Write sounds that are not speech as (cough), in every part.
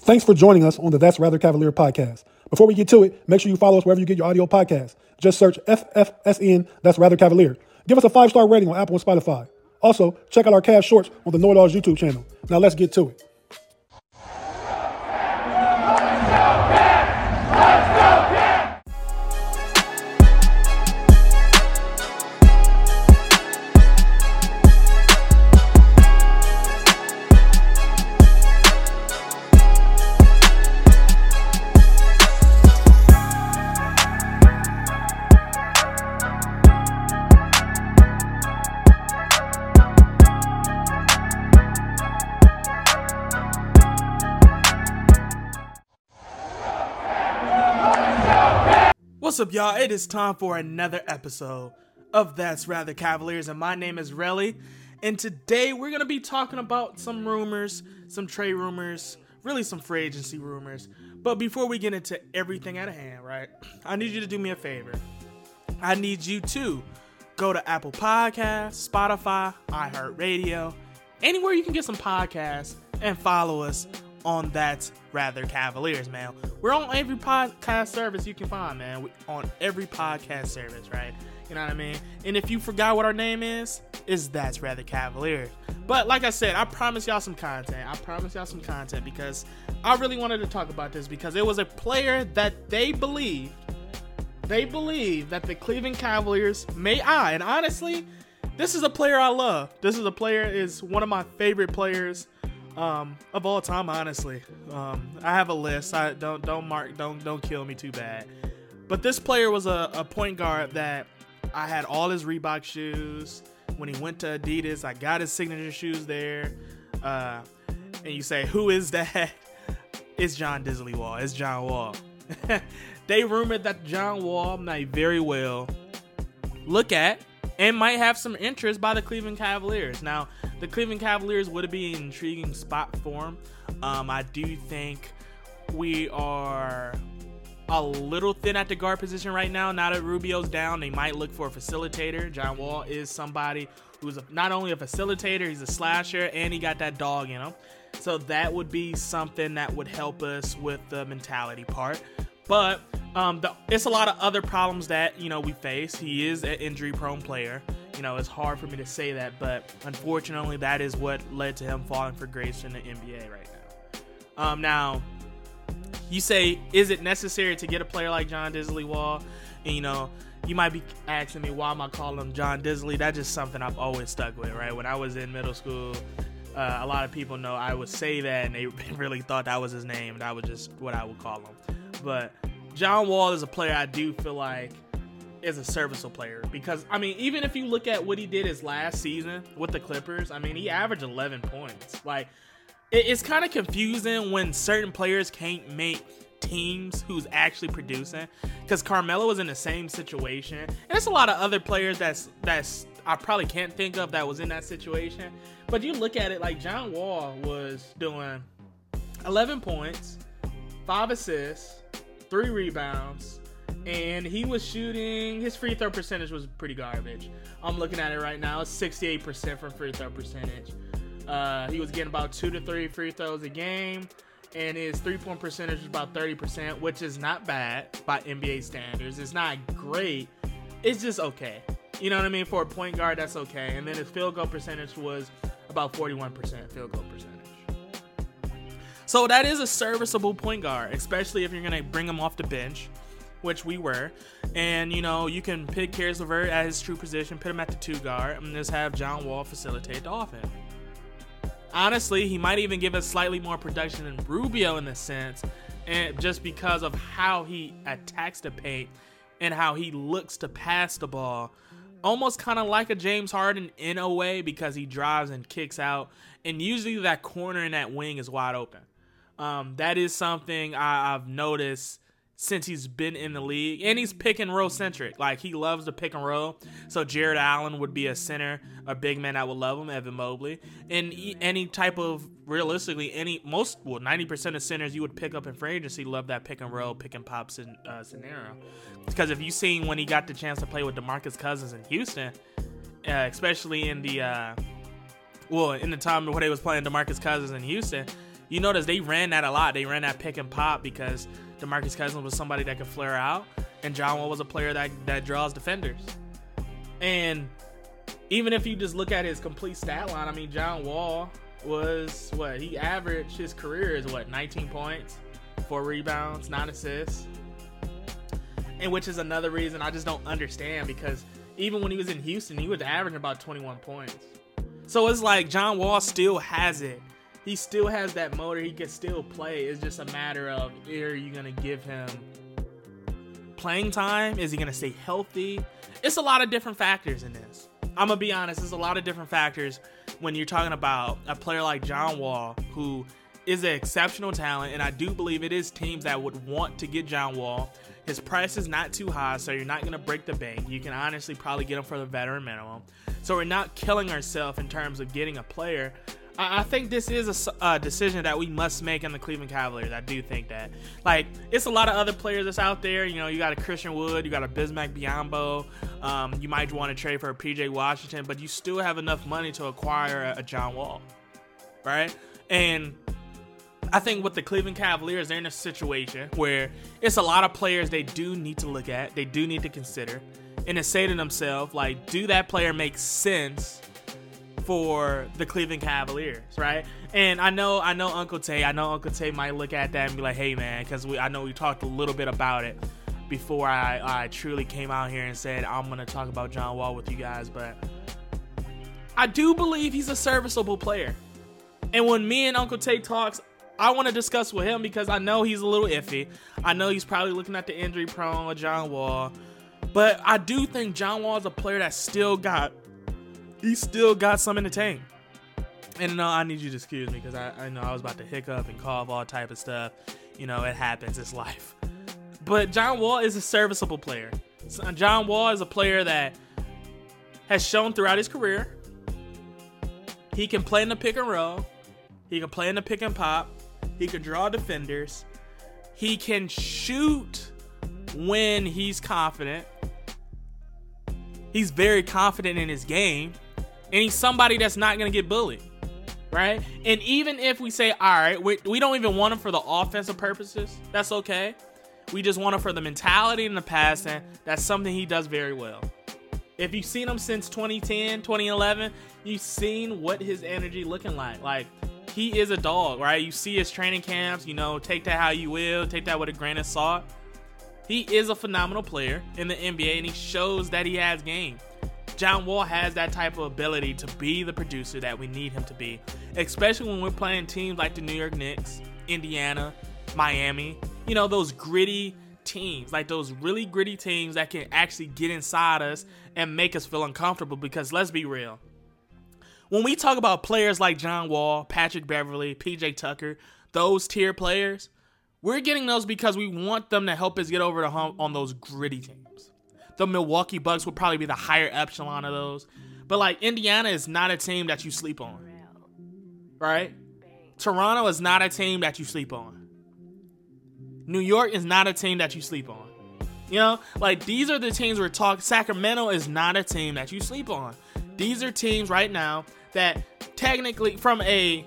Thanks for joining us on the That's Rather Cavalier podcast. Before we get to it, make sure you follow us wherever you get your audio podcast. Just search FFSN That's Rather Cavalier. Give us a five star rating on Apple and Spotify. Also, check out our cast shorts on the Know It All's YouTube channel. Now let's get to it. What's up, y'all? It is time for another episode of That's Rather Cavaliers, and my name is Relly. And today we're gonna be talking about some rumors, some trade rumors, really some free agency rumors. But before we get into everything at hand, right, I need you to do me a favor. I need you to go to Apple Podcasts, Spotify, iHeartRadio, anywhere you can get some podcasts, and follow us on That's Rather Cavaliers, man. We're on every podcast service you can find, man. We, on every podcast service, right? You know what I mean? And if you forgot what our name is, is That's Rather Cavaliers. But like I said, I promise y'all some content. I promise y'all some content because I really wanted to talk about this because it was a player that they believed, they believe that the Cleveland Cavaliers may I. And honestly, this is a player I love. This is a player is one of my favorite players um, of all time. Honestly, um, I have a list. I don't don't mark don't don't kill me too bad. But this player was a, a point guard that I had all his Reebok shoes. When he went to Adidas, I got his signature shoes there. Uh, and you say, who is that? (laughs) It's John Disley Wall. It's John Wall. (laughs) they rumored that John Wall might very well look at and might have some interest by the Cleveland Cavaliers. Now, the Cleveland Cavaliers would be an intriguing spot for him. Um, I do think we are a little thin at the guard position right now. Now that Rubio's down, they might look for a facilitator. John Wall is somebody who's a, not only a facilitator, he's a slasher, and he got that dog in him. So that would be something that would help us with the mentality part. But um, the, it's a lot of other problems that you know we face. He is an injury-prone player. You know, it's hard for me to say that, but unfortunately, that is what led to him falling for grace in the NBA right now. Um, now, you say, is it necessary to get a player like John Disley Wall? And, you know, you might be asking me why am I calling him John Disley? That's just something I've always stuck with, right? When I was in middle school, uh, a lot of people know I would say that, and they (laughs) really thought that was his name. That was just what I would call him. But John Wall is a player I do feel like is a serviceable player because I mean, even if you look at what he did his last season with the Clippers, I mean, he averaged 11 points. Like, it's kind of confusing when certain players can't make teams who's actually producing because Carmelo was in the same situation, and there's a lot of other players that's that's I probably can't think of that was in that situation. But you look at it like John Wall was doing 11 points, five assists, three rebounds, and he was shooting. His free throw percentage was pretty garbage. I'm looking at it right now. It's 68% from free throw percentage. Uh, he was getting about two to three free throws a game, and his three point percentage was about 30%, which is not bad by NBA standards. It's not great. It's just okay. You know what I mean? For a point guard, that's okay. And then his field goal percentage was about 41% field goal percentage. So that is a serviceable point guard, especially if you're going to bring him off the bench which we were. And you know, you can pick Caris LeVert at his true position, put him at the two guard, and just have John Wall facilitate the offense. Honestly, he might even give us slightly more production than Rubio in a sense, and just because of how he attacks the paint and how he looks to pass the ball. Almost kind of like a James Harden in a way because he drives and kicks out, and usually that corner and that wing is wide open. Um, that is something I, I've noticed since he's been in the league, and he's pick and roll centric. Like he loves to pick and roll. So Jarrett Allen would be a center, a big man that would love him. Evan Mobley, and any type of realistically, any most well, ninety percent of centers you would pick up in free agency love that pick and roll, pick and pop uh, scenario. Because if you seen when he got the chance to play with Demarcus Cousins in Houston, uh, especially in the uh, well in the time where they was playing Demarcus Cousins in Houston, you notice they ran that a lot. They ran that pick and pop because DeMarcus Cousins was somebody that could flare out, and John Wall was a player that that draws defenders. And even if you just look at his complete stat line, I mean, John Wall was what he averaged his career is what 19 points, four rebounds, nine assists, and which is another reason I just don't understand because even when he was in Houston, he was averaging about 21 points. So it's like John Wall still has it he still has that motor. He can still play. It's just a matter of are you gonna give him playing time? Is he gonna stay healthy? It's a lot of different factors in this. I'm gonna be honest. There's a lot of different factors when you're talking about a player like John Wall, who is an exceptional talent, and I do believe it is teams that would want to get John Wall. His price is not too high, so you're not going to break the bank. You can honestly probably get him for the veteran minimum. So we're not killing ourselves in terms of getting a player I, think this is a, a, decision that we must make in the Cleveland Cavaliers. I do think that. Like, it's a lot of other players that's out there. You know, you got a Christian Wood, you got a Bismack Biyombo. Um, you might want to trade for a PJ Washington, but you still have enough money to acquire a, a John Wall, right? And I think with the Cleveland Cavaliers, they're in a situation where it's a lot of players they do need to look at, they do need to consider, and to say to themselves, like, do that player make sense for the Cleveland Cavaliers, right? And I know, I know Uncle Tay, I know Uncle Tay might look at that and be like, "Hey, man," because we, I know we talked a little bit about it before I, I truly came out here and said I'm gonna talk about John Wall with you guys, but I do believe he's a serviceable player. And when me and Uncle Tay talks, I want to discuss with him because I know he's a little iffy. I know he's probably looking at the injury prone John Wall. But I do think John Wall is a player that still got he still got some tank. And no, I need you to excuse me because I, I know I was about to hiccup and cough, all type of stuff. You know, it happens. It's life. But John Wall is a serviceable player. Uh, John Wall is a player that has shown throughout his career he can play in the pick and roll. He can play in the pick and pop. He can draw defenders. He can shoot when he's confident. He's very confident in his game and he's somebody that's not going to get bullied, right? And even if we say, all right, we, we don't even want him for the offensive purposes, that's okay. We just want him for the mentality and the passing. That's something he does very well. If you've seen him since 2010, 2011, you've seen what his energy looking like. Like he is a dog, right? You see his training camps, you know, take that how you will, take that with a grain of salt. He is a phenomenal player in the NBA and he shows that he has game. John Wall has that type of ability to be the producer that we need him to be, especially when we're playing teams like the New York Knicks, Indiana, Miami. You know, those gritty teams, like those really gritty teams that can actually get inside us and make us feel uncomfortable. Because let's be real. When we talk about players like John Wall, Patrick Beverley, PJ Tucker, those tier players, we're getting those because we want them to help us get over the hump on those gritty teams the Milwaukee Bucks would probably be the higher epsilon of those. But like Indiana is not a team that you sleep on. Right? Toronto is not a team that you sleep on. New York is not a team that you sleep on. You know, like these are the teams we're talking. Sacramento is not a team that you sleep on. These are teams right now that technically, from a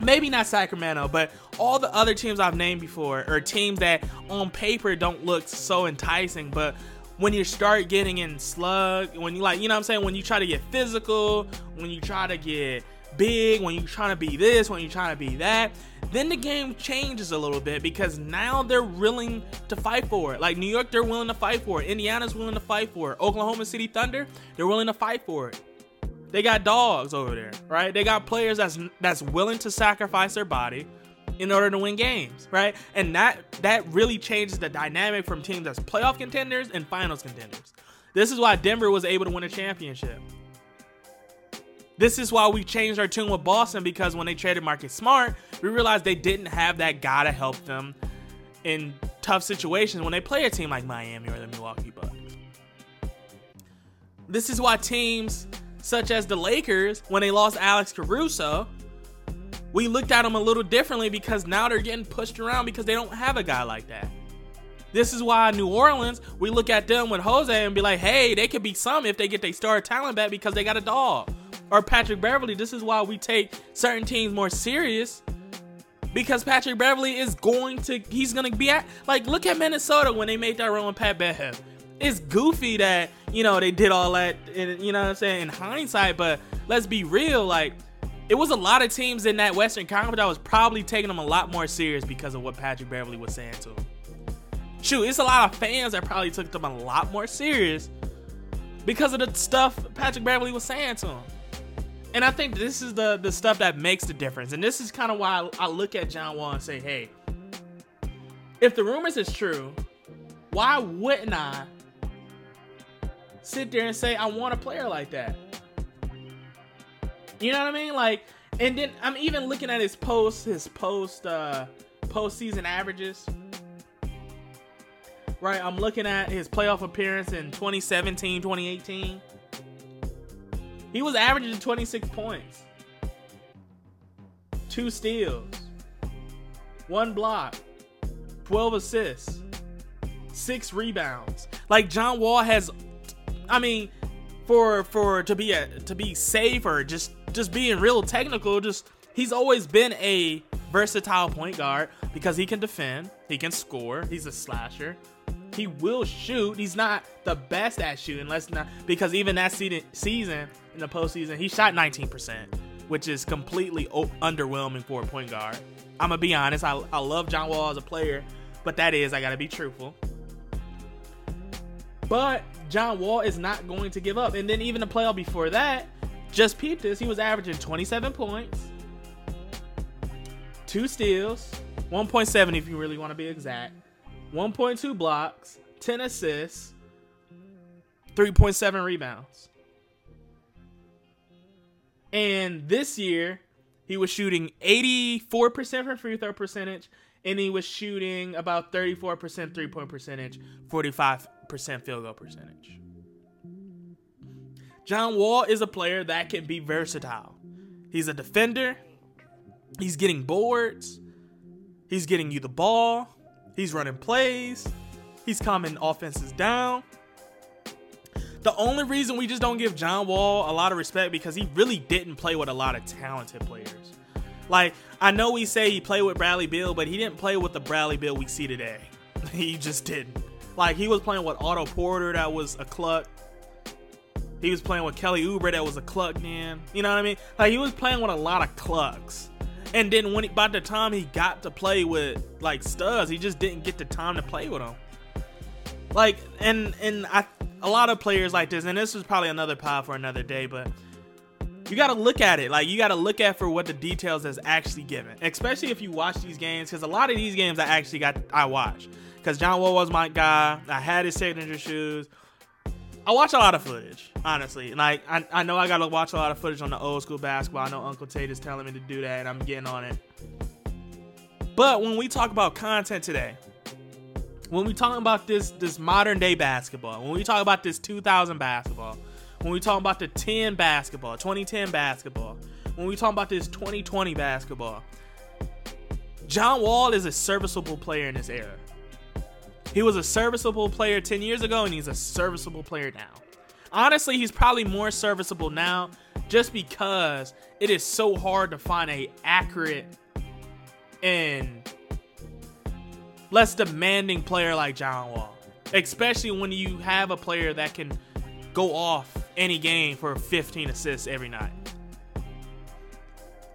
maybe not Sacramento, but all the other teams I've named before are teams that on paper don't look so enticing, but when you start getting in slug, when you like, you know what I'm saying, when you try to get physical, when you try to get big, when you're trying to be this, when you're trying to be that, then the game changes a little bit because now they're willing to fight for it. Like New York, they're willing to fight for it. Indiana's willing to fight for it. Oklahoma City Thunder, they're willing to fight for it. They got dogs over there, right? They got players that's that's willing to sacrifice their body in order to win games, right? And that that really changes the dynamic from teams as playoff contenders and finals contenders. This is why Denver was able to win a championship. This is why we changed our tune with Boston because when they traded Marcus Smart, we realized they didn't have that guy to help them in tough situations when they play a team like Miami or the Milwaukee Bucks. This is why teams such as the Lakers, when they lost Alex Caruso, we looked at them a little differently because now they're getting pushed around because they don't have a guy like that. This is why New Orleans, we look at them with Jose and be like, hey, they could be some if they get their star talent back because they got a dog. Or Patrick Beverly. this is why we take certain teams more serious because Patrick Beverly is going to, he's going to be at, like, look at Minnesota when they made that run with Pat Bev. It's goofy that, you know, they did all that, in, you know what I'm saying, in hindsight, but let's be real, like, it was a lot of teams in that Western Conference that was probably taking them a lot more serious because of what Patrick Beverley was saying to them. Shoot, it's a lot of fans that probably took them a lot more serious because of the stuff Patrick Beverley was saying to them. And I think this is the the stuff that makes the difference. And this is kind of why I, I look at John Wall and say, hey, if the rumors is true, why wouldn't I sit there and say I want a player like that? You know what I mean? Like, and then I'm even looking at his post, his post, uh, postseason averages. Right, I'm looking at his playoff appearance in 2017, 2018. He was averaging 26 points, two steals, one block, 12 assists, six rebounds. Like John Wall has, I mean, for for to be a to be safe or just just being real technical, just he's always been a versatile point guard because he can defend, he can score, he's a slasher. He will shoot. He's not the best at shooting. Let's not because even that season in the postseason, he shot 19%, which is completely underwhelming for a point guard. I'm gonna be honest. I, I love John Wall as a player, but that is I gotta be truthful. But John Wall is not going to give up. And then even the playoff before that, just peep this. He was averaging 27 points, two steals, 1.7 if you really want to be exact, 1.2 blocks, 10 assists, 3.7 rebounds. And this year, he was shooting 84% from free throw percentage, and he was shooting about 34% three point percentage, 45% field goal percentage. John Wall is a player that can be versatile. He's a defender, he's getting boards, he's getting you the ball, he's running plays, he's calming offenses down. The only reason we just don't give John Wall a lot of respect because he really didn't play with a lot of talented players. Like, I know we say he played with Bradley Beal, but he didn't play with the Bradley Beal we see today. (laughs) he just didn't. Like, he was playing with Otto Porter, that was a cluck. He was playing with Kelly Oubre, that was a cluck man. You know what I mean? Like, he was playing with a lot of clucks. And then when he, by the time he got to play with like studs, he just didn't get the time to play with them. Like, and and I a lot of players like this, and this is probably another pod for another day, but you got to look at it. Like you got to look at for what the details is actually given, especially if you watch these games, because a lot of these games I actually got I watch because John Wall was my guy. I had his signature shoes. I watch a lot of footage, honestly. Like I, I know I gotta watch a lot of footage on the old school basketball. I know Uncle Tate is telling me to do that, and I'm getting on it. But when we talk about content today, when we talk about this this modern day basketball, when we talk about this 2000 basketball, when we talk about the 10 basketball, 2010 basketball, when we talk about this 2020 basketball, John Wall is a serviceable player in this era. He was a serviceable player 10 years ago, and he's a serviceable player now. Honestly, he's probably more serviceable now just because it is so hard to find a accurate and less demanding player like John Wall. Especially when you have a player that can go off any game for 15 assists every night.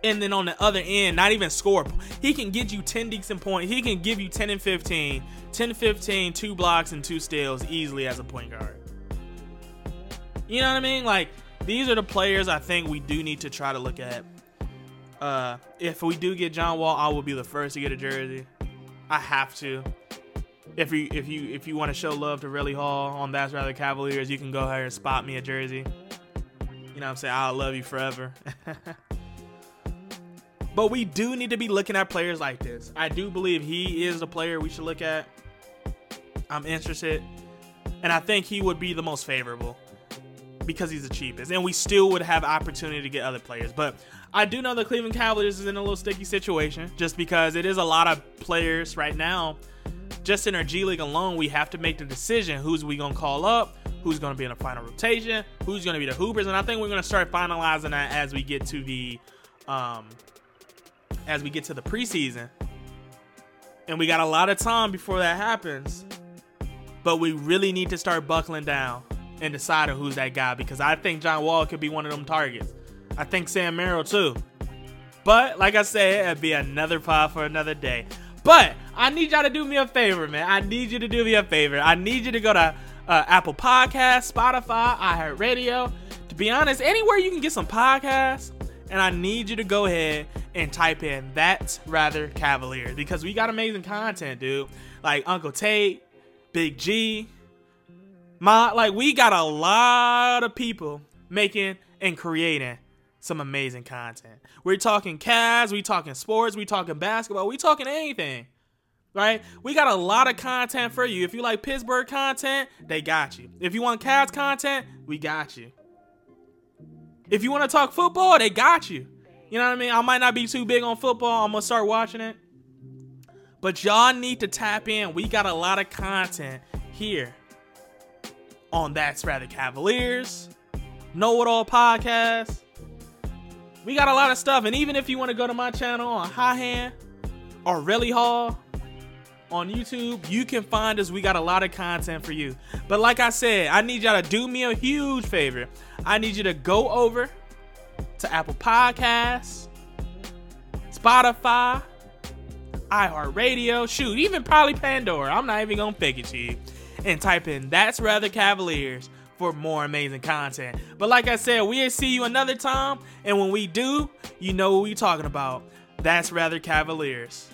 And then on the other end, not even score. He can get you 10 decent points. He can give you 10 and 15, 10 15, two blocks and two steals easily as a point guard. You know what I mean? Like these are the players I think we do need to try to look at. Uh, if we do get John Wall, I will be the first to get a jersey. I have to. If you if you if you want to show love to Relly Hall on That's Rather Cavaliers, you can go ahead and spot me a jersey. You know what I'm saying? I'll love you forever. (laughs) but we do need to be looking at players like this. I do believe he is a player we should look at. I'm interested. And I think he would be the most favorable because he's the cheapest. And we still would have opportunity to get other players. But I do know the Cleveland Cavaliers is in a little sticky situation just because it is a lot of players right now. Just in our G League alone, we have to make the decision who's we gonna call up, who's gonna be in the final rotation, who's gonna be the hoopers, and I think we're gonna start finalizing that as we get to the um as we get to the preseason. And we got a lot of time before that happens. But we really need to start buckling down and deciding who's that guy because I think John Wall could be one of them targets. I think Sam Merrill too. But like I said, it'd be another pod for another day. But I need y'all to do me a favor, man. I need you to do me a favor. I need you to go to uh, Apple Podcasts, Spotify, iHeartRadio. To be honest, anywhere you can get some podcasts. And I need you to go ahead and type in That's Rather Cavalier because we got amazing content, dude. Like Uncle Tate, Big G, my like we got a lot of people making and creating some amazing content. We're talking Cavs, we talking sports, we talking basketball, we talking anything. Right? We got a lot of content for you. If you like Pittsburgh content, they got you. If you want Cavs content, we got you. If you want to talk football, they got you. You know what I mean? I might not be too big on football. I'm going to start watching it. But y'all need to tap in. We got a lot of content here on That's Rather Cavaliers, Know It All Podcast. We got a lot of stuff. And even if you want to go to my channel on High Hand or Relly Hall on YouTube, you can find us. We got a lot of content for you. But like I said, I need y'all to do me a huge favor. I need you to go over to Apple Podcasts, Spotify, iHeartRadio, shoot, even probably Pandora. I'm not even gonna fake it to you. And type in That's Rather Cavaliers for more amazing content. But like I said, we'll see you another time. And when we do, you know what we're talking about. That's Rather Cavaliers.